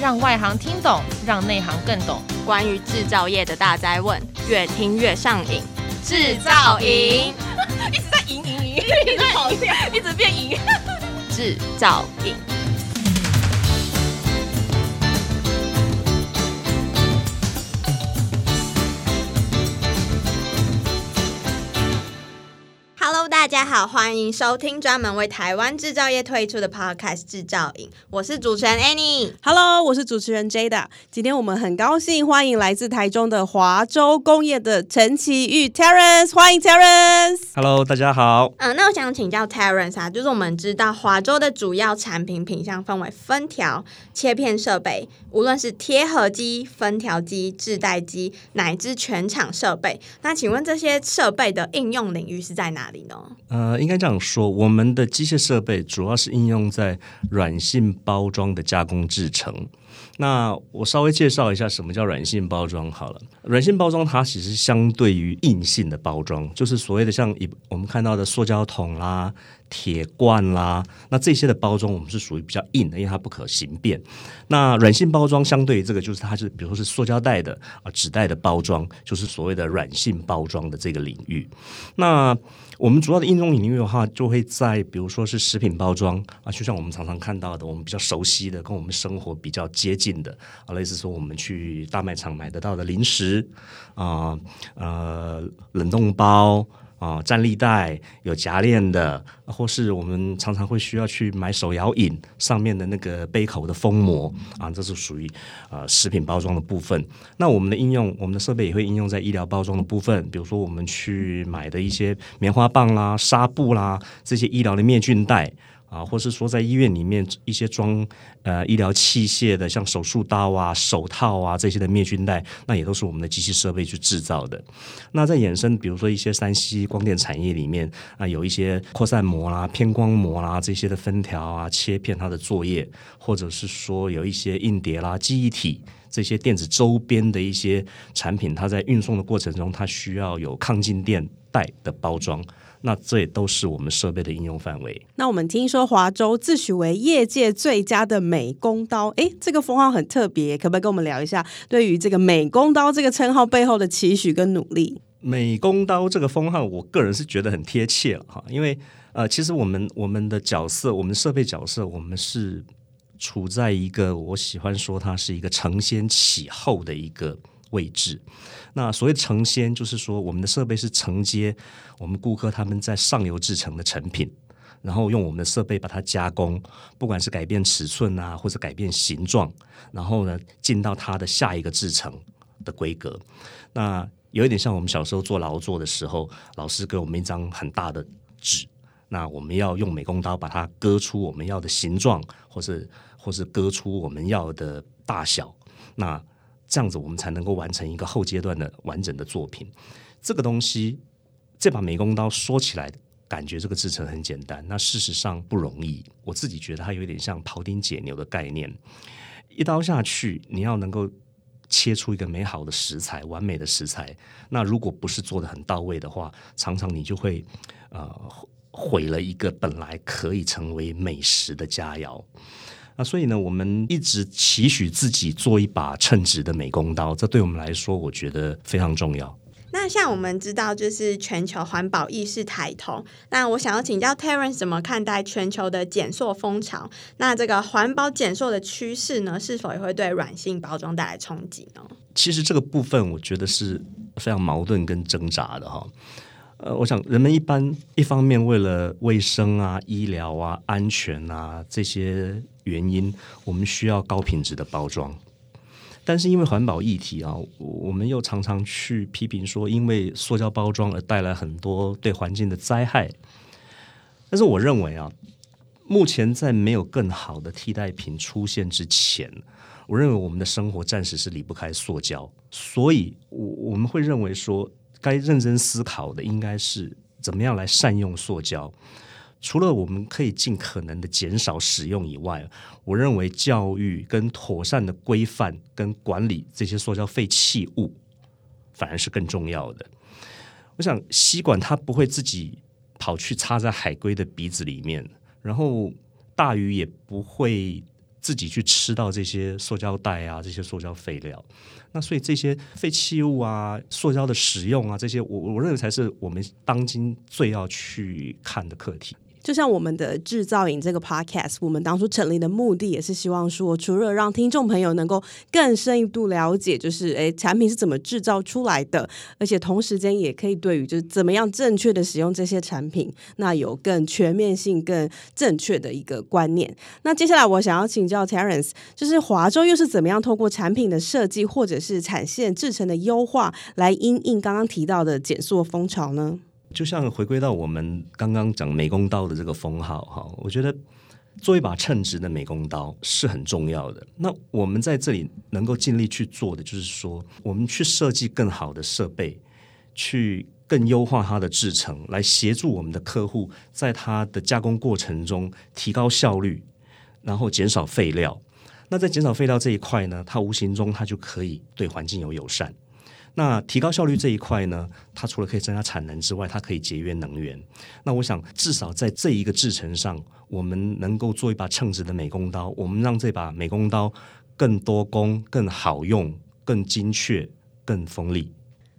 让外行听懂，让内行更懂。关于制造业的大灾问，越听越上瘾。制造营 一直在赢赢赢，一直跑掉，一直变赢。制造营。大家好，欢迎收听专门为台湾制造业推出的 Podcast《制造营》，我是主持人 Annie。Hello，我是主持人 Jada。今天我们很高兴欢迎来自台中的华州工业的陈奇玉 Terence，欢迎 Terence。Hello，大家好。嗯，那我想请教 Terence 啊，就是我们知道华州的主要产品品项分为分条、切片设备，无论是贴合机、分条机、制带机，乃至全场设备。那请问这些设备的应用领域是在哪里呢？呃，应该这样说，我们的机械设备主要是应用在软性包装的加工制成。那我稍微介绍一下什么叫软性包装好了。软性包装它其实相对于硬性的包装，就是所谓的像一我们看到的塑胶桶啦、铁罐啦，那这些的包装我们是属于比较硬的，因为它不可形变。那软性包装相对于这个，就是它是比如说是塑胶袋的啊、纸袋的包装，就是所谓的软性包装的这个领域。那我们主要的应用领域的话，就会在比如说是食品包装啊，就像我们常常看到的，我们比较熟悉的，跟我们生活比较接近的啊，类似说我们去大卖场买得到的零食啊，呃，冷冻包。啊，站立带有夹链的，或是我们常常会需要去买手摇饮上面的那个杯口的封膜啊，这是属于呃食品包装的部分。那我们的应用，我们的设备也会应用在医疗包装的部分，比如说我们去买的一些棉花棒啦、纱布啦这些医疗的灭菌袋。啊，或是说在医院里面一些装呃医疗器械的，像手术刀啊、手套啊这些的灭菌袋，那也都是我们的机器设备去制造的。那在衍生，比如说一些 3C 光电产业里面啊，有一些扩散膜啦、偏光膜啦这些的分条啊、切片它的作业，或者是说有一些硬碟啦、记忆体这些电子周边的一些产品，它在运送的过程中，它需要有抗静电带的包装。那这也都是我们设备的应用范围。那我们听说华州自诩为业界最佳的美工刀，诶，这个封号很特别，可不可以跟我们聊一下对于这个美工刀这个称号背后的期许跟努力？美工刀这个封号，我个人是觉得很贴切了哈，因为呃，其实我们我们的角色，我们设备角色，我们是处在一个我喜欢说它是一个承先启后的一个位置。那所谓承先，就是说我们的设备是承接我们顾客他们在上游制成的成品，然后用我们的设备把它加工，不管是改变尺寸啊，或者改变形状，然后呢进到它的下一个制成的规格。那有一点像我们小时候做劳作的时候，老师给我们一张很大的纸，那我们要用美工刀把它割出我们要的形状，或是或是割出我们要的大小。那这样子，我们才能够完成一个后阶段的完整的作品。这个东西，这把美工刀说起来感觉这个制成很简单，那事实上不容易。我自己觉得它有点像庖丁解牛的概念，一刀下去，你要能够切出一个美好的食材、完美的食材。那如果不是做得很到位的话，常常你就会呃毁了一个本来可以成为美食的佳肴。那所以呢，我们一直期许自己做一把称职的美工刀，这对我们来说，我觉得非常重要。那像我们知道，就是全球环保意识抬头。那我想要请教 Terence 怎么看待全球的减塑风潮？那这个环保减塑的趋势呢，是否也会对软性包装带来冲击呢？其实这个部分，我觉得是非常矛盾跟挣扎的哈。呃，我想人们一般一方面为了卫生啊、医疗啊、安全啊这些原因，我们需要高品质的包装，但是因为环保议题啊，我们又常常去批评说，因为塑胶包装而带来很多对环境的灾害。但是我认为啊，目前在没有更好的替代品出现之前，我认为我们的生活暂时是离不开塑胶，所以我我们会认为说。该认真思考的应该是怎么样来善用塑胶。除了我们可以尽可能的减少使用以外，我认为教育跟妥善的规范跟管理这些塑胶废弃物，反而是更重要的。我想吸管它不会自己跑去插在海龟的鼻子里面，然后大鱼也不会自己去吃到这些塑胶袋啊，这些塑胶废料。那所以这些废弃物啊，塑胶的使用啊，这些我我认为才是我们当今最要去看的课题。就像我们的制造营这个 podcast，我们当初成立的目的也是希望说，除了让听众朋友能够更深一步了解，就是诶产品是怎么制造出来的，而且同时间也可以对于就是怎么样正确的使用这些产品，那有更全面性、更正确的一个观念。那接下来我想要请教 Terence，就是华州又是怎么样通过产品的设计或者是产线制成的优化，来因应刚刚提到的减塑风潮呢？就像回归到我们刚刚讲美工刀的这个封号哈，我觉得做一把称职的美工刀是很重要的。那我们在这里能够尽力去做的，就是说我们去设计更好的设备，去更优化它的制程，来协助我们的客户在它的加工过程中提高效率，然后减少废料。那在减少废料这一块呢，它无形中它就可以对环境有友善。那提高效率这一块呢，它除了可以增加产能之外，它可以节约能源。那我想，至少在这一个制程上，我们能够做一把称职的美工刀，我们让这把美工刀更多工、更好用、更精确、更锋利。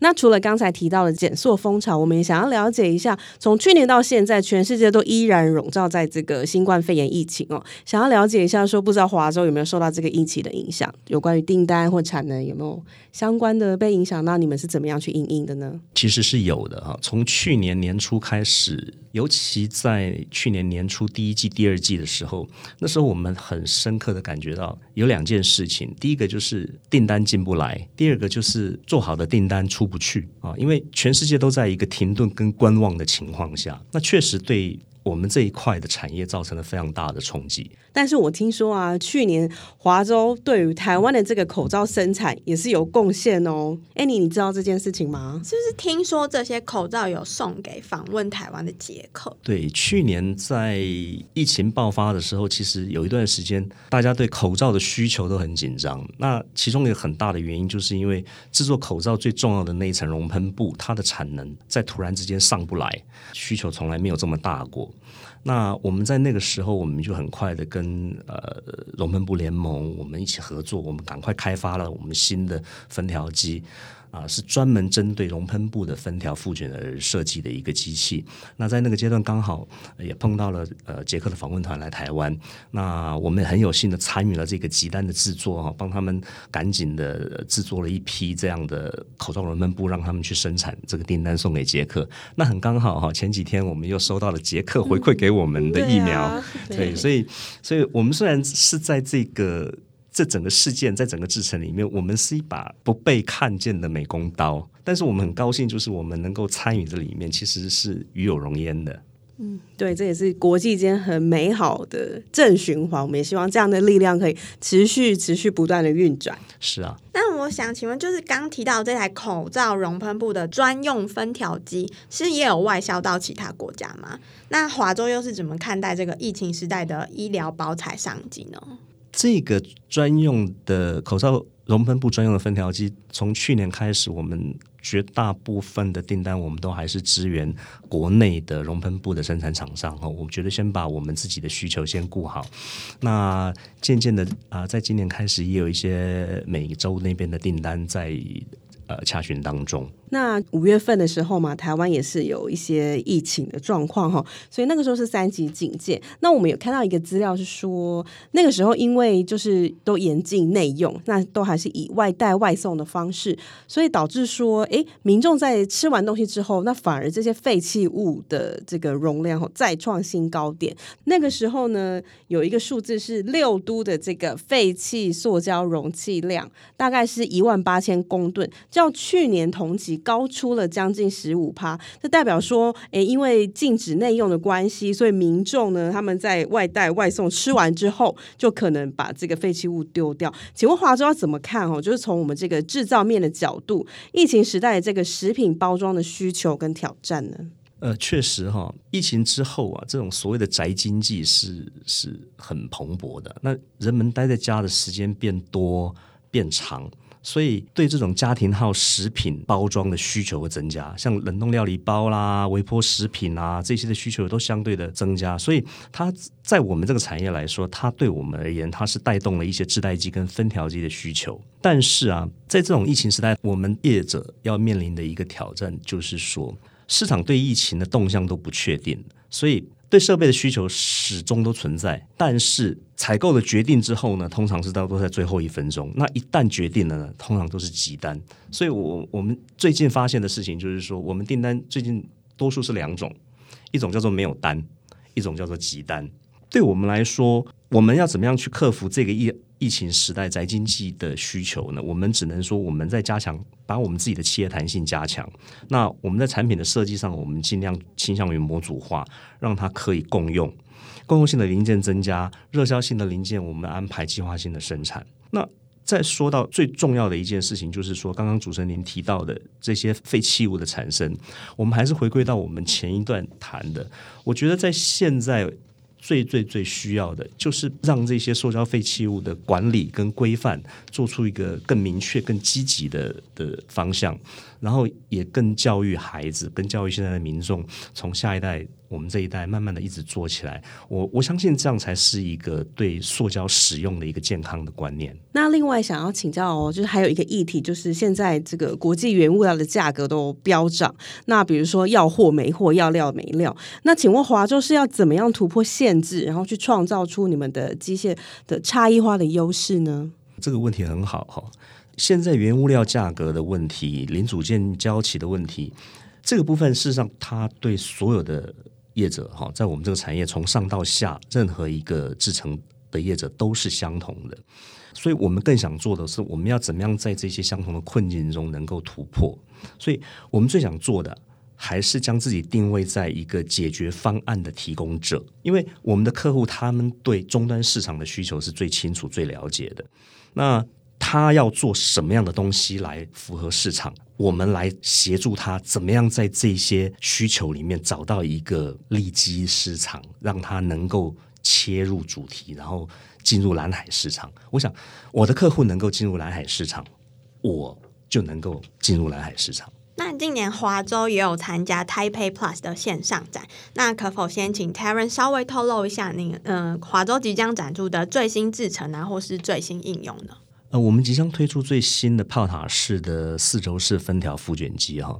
那除了刚才提到的减塑风潮，我们也想要了解一下，从去年到现在，全世界都依然笼罩在这个新冠肺炎疫情哦。想要了解一下，说不知道华州有没有受到这个疫情的影响？有关于订单或产能有没有相关的被影响？那你们是怎么样去应应的呢？其实是有的哈，从去年年初开始，尤其在去年年初第一季、第二季的时候，那时候我们很深刻的感觉到有两件事情：第一个就是订单进不来；第二个就是做好的订单出不去啊，因为全世界都在一个停顿跟观望的情况下，那确实对我们这一块的产业造成了非常大的冲击。但是我听说啊，去年华州对于台湾的这个口罩生产也是有贡献哦。Annie，你知道这件事情吗？是不是听说这些口罩有送给访问台湾的捷克？对，去年在疫情爆发的时候，其实有一段时间大家对口罩的需求都很紧张。那其中一个很大的原因，就是因为制作口罩最重要的那一层熔喷布，它的产能在突然之间上不来，需求从来没有这么大过。那我们在那个时候，我们就很快的跟呃龙门布联盟，我们一起合作，我们赶快开发了我们新的分条机。啊，是专门针对熔喷布的分条复卷而设计的一个机器。那在那个阶段，刚好也碰到了呃捷克的访问团来台湾。那我们很有幸的参与了这个集单的制作哈，帮他们赶紧的制作了一批这样的口罩熔喷布，让他们去生产这个订单送给捷克。那很刚好哈，前几天我们又收到了捷克回馈给我们的疫苗，嗯对，啊、对，所以，所以我们虽然是在这个。这整个事件在整个制程里面，我们是一把不被看见的美工刀，但是我们很高兴，就是我们能够参与这里面，其实是与有荣焉的。嗯，对，这也是国际间很美好的正循环。我们也希望这样的力量可以持续、持续不断的运转。是啊，那我想请问，就是刚提到这台口罩熔喷布的专用分条机，是也有外销到其他国家吗？那华州又是怎么看待这个疫情时代的医疗包材商机呢？这个专用的口罩熔喷布专用的分条机，从去年开始，我们绝大部分的订单，我们都还是支援国内的熔喷布的生产厂商。哈，我们觉得先把我们自己的需求先顾好。那渐渐的啊，在今年开始，也有一些美洲那边的订单在呃洽询当中。那五月份的时候嘛，台湾也是有一些疫情的状况哈，所以那个时候是三级警戒。那我们有看到一个资料是说，那个时候因为就是都严禁内用，那都还是以外带外送的方式，所以导致说，诶，民众在吃完东西之后，那反而这些废弃物的这个容量再创新高点。那个时候呢，有一个数字是六都的这个废弃塑胶容器量大概是一万八千公吨，较去年同期。高出了将近十五趴，这代表说，诶，因为禁止内用的关系，所以民众呢，他们在外带外送吃完之后，就可能把这个废弃物丢掉。请问华州要怎么看哦？就是从我们这个制造面的角度，疫情时代的这个食品包装的需求跟挑战呢？呃，确实哈，疫情之后啊，这种所谓的宅经济是是很蓬勃的。那人们待在家的时间变多变长。所以对这种家庭号食品包装的需求会增加，像冷冻料理包啦、微波食品啊这些的需求都相对的增加。所以它在我们这个产业来说，它对我们而言，它是带动了一些制袋机跟分条机的需求。但是啊，在这种疫情时代，我们业者要面临的一个挑战就是说，市场对疫情的动向都不确定，所以。对设备的需求始终都存在，但是采购的决定之后呢，通常是到都在最后一分钟。那一旦决定了呢，通常都是急单。所以我我们最近发现的事情就是说，我们订单最近多数是两种，一种叫做没有单，一种叫做急单。对我们来说，我们要怎么样去克服这个一疫情时代宅经济的需求呢？我们只能说，我们在加强把我们自己的企业弹性加强。那我们在产品的设计上，我们尽量倾向于模组化，让它可以共用，共用性的零件增加，热销性的零件我们安排计划性的生产。那再说到最重要的一件事情，就是说刚刚主持人您提到的这些废弃物的产生，我们还是回归到我们前一段谈的。我觉得在现在。最最最需要的就是让这些塑胶废弃物的管理跟规范做出一个更明确、更积极的的方向，然后也更教育孩子，跟教育现在的民众，从下一代。我们这一代慢慢的一直做起来，我我相信这样才是一个对塑胶使用的一个健康的观念。那另外想要请教哦，就是还有一个议题，就是现在这个国际原物料的价格都飙涨，那比如说要货没货，要料没料，那请问华州是要怎么样突破现限制，然后去创造出你们的机械的差异化的优势呢？这个问题很好哈，现在原物料价格的问题，零组件交期的问题，这个部分事实上它对所有的。业者哈，在我们这个产业，从上到下，任何一个制成的业者都是相同的，所以我们更想做的是，我们要怎么样在这些相同的困境中能够突破。所以我们最想做的，还是将自己定位在一个解决方案的提供者，因为我们的客户他们对终端市场的需求是最清楚、最了解的。那他要做什么样的东西来符合市场？我们来协助他怎么样在这些需求里面找到一个利基市场，让他能够切入主题，然后进入蓝海市场。我想我的客户能够进入蓝海市场，我就能够进入蓝海市场。今年华州也有参加 Taipei Plus 的线上展，那可否先请 Terence 稍微透露一下您，嗯、呃，华州即将展出的最新制程啊，或是最新应用呢？呃，我们即将推出最新的炮塔式的四轴式分条复卷机哈。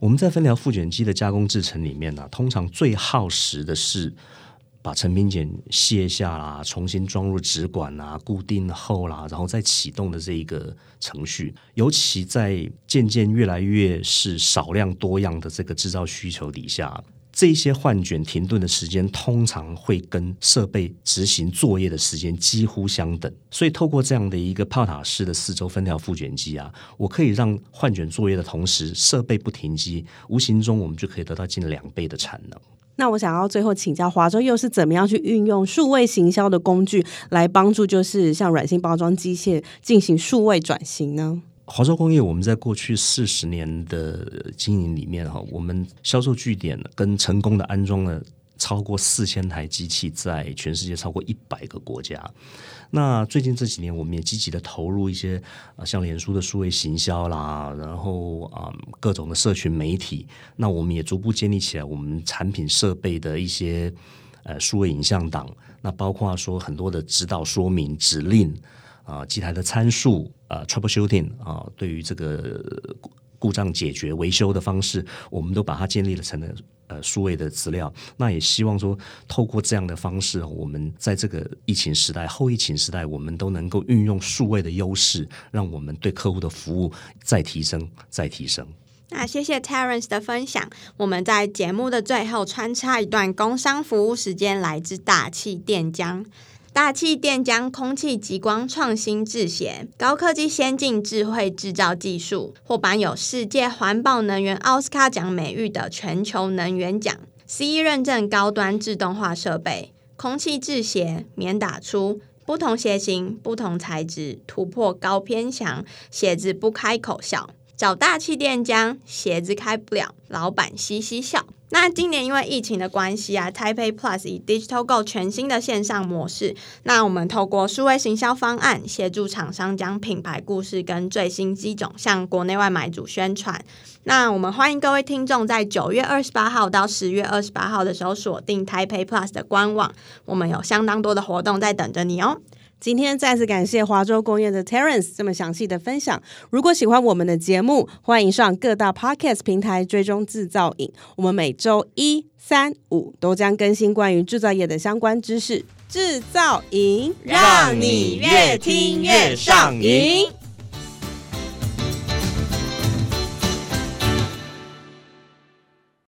我们在分条复卷机的加工制程里面呢，通常最耗时的是把成品件卸下啦，重新装入纸管啦，固定后啦，然后再启动的这一个程序。尤其在渐渐越来越是少量多样的这个制造需求底下。这些换卷停顿的时间通常会跟设备执行作业的时间几乎相等，所以透过这样的一个炮塔式的四周分条复卷机啊，我可以让换卷作业的同时设备不停机，无形中我们就可以得到近两倍的产能。那我想要最后请教华州，又是怎么样去运用数位行销的工具来帮助，就是像软性包装机械进行数位转型呢？华州工业，我们在过去四十年的经营里面，哈，我们销售据点跟成功的安装了超过四千台机器，在全世界超过一百个国家。那最近这几年，我们也积极的投入一些啊，像脸书的数位行销啦，然后啊，各种的社群媒体。那我们也逐步建立起来我们产品设备的一些呃数位影像档，那包括说很多的指导说明、指令。啊，机台的参数啊，troubleshooting 啊，对于这个故障解决、维修的方式，我们都把它建立了成了呃数位的资料。那也希望说，透过这样的方式，我们在这个疫情时代、后疫情时代，我们都能够运用数位的优势，让我们对客户的服务再提升、再提升。那谢谢 Terence 的分享。我们在节目的最后穿插一段工商服务时间，来自大气电浆。大气电浆空气极光创新制鞋，高科技先进智慧制造技术，获颁有世界环保能源奥斯卡奖美誉的全球能源奖，CE 认证高端自动化设备，空气制鞋，免打出，不同鞋型，不同材质，突破高偏响，鞋子不开口笑，找大气垫浆，鞋子开不了，老板嘻嘻笑。那今年因为疫情的关系啊，Taipei Plus 以 Digital Go 全新的线上模式，那我们透过数位行销方案，协助厂商将品牌故事跟最新机种向国内外买主宣传。那我们欢迎各位听众在九月二十八号到十月二十八号的时候锁定 Taipei Plus 的官网，我们有相当多的活动在等着你哦。今天再次感谢华州工业的 Terence 这么详细的分享。如果喜欢我们的节目，欢迎上各大 Podcast 平台追踪制造影。我们每周一、三、五都将更新关于制造业的相关知识。制造营，让你越听越上瘾。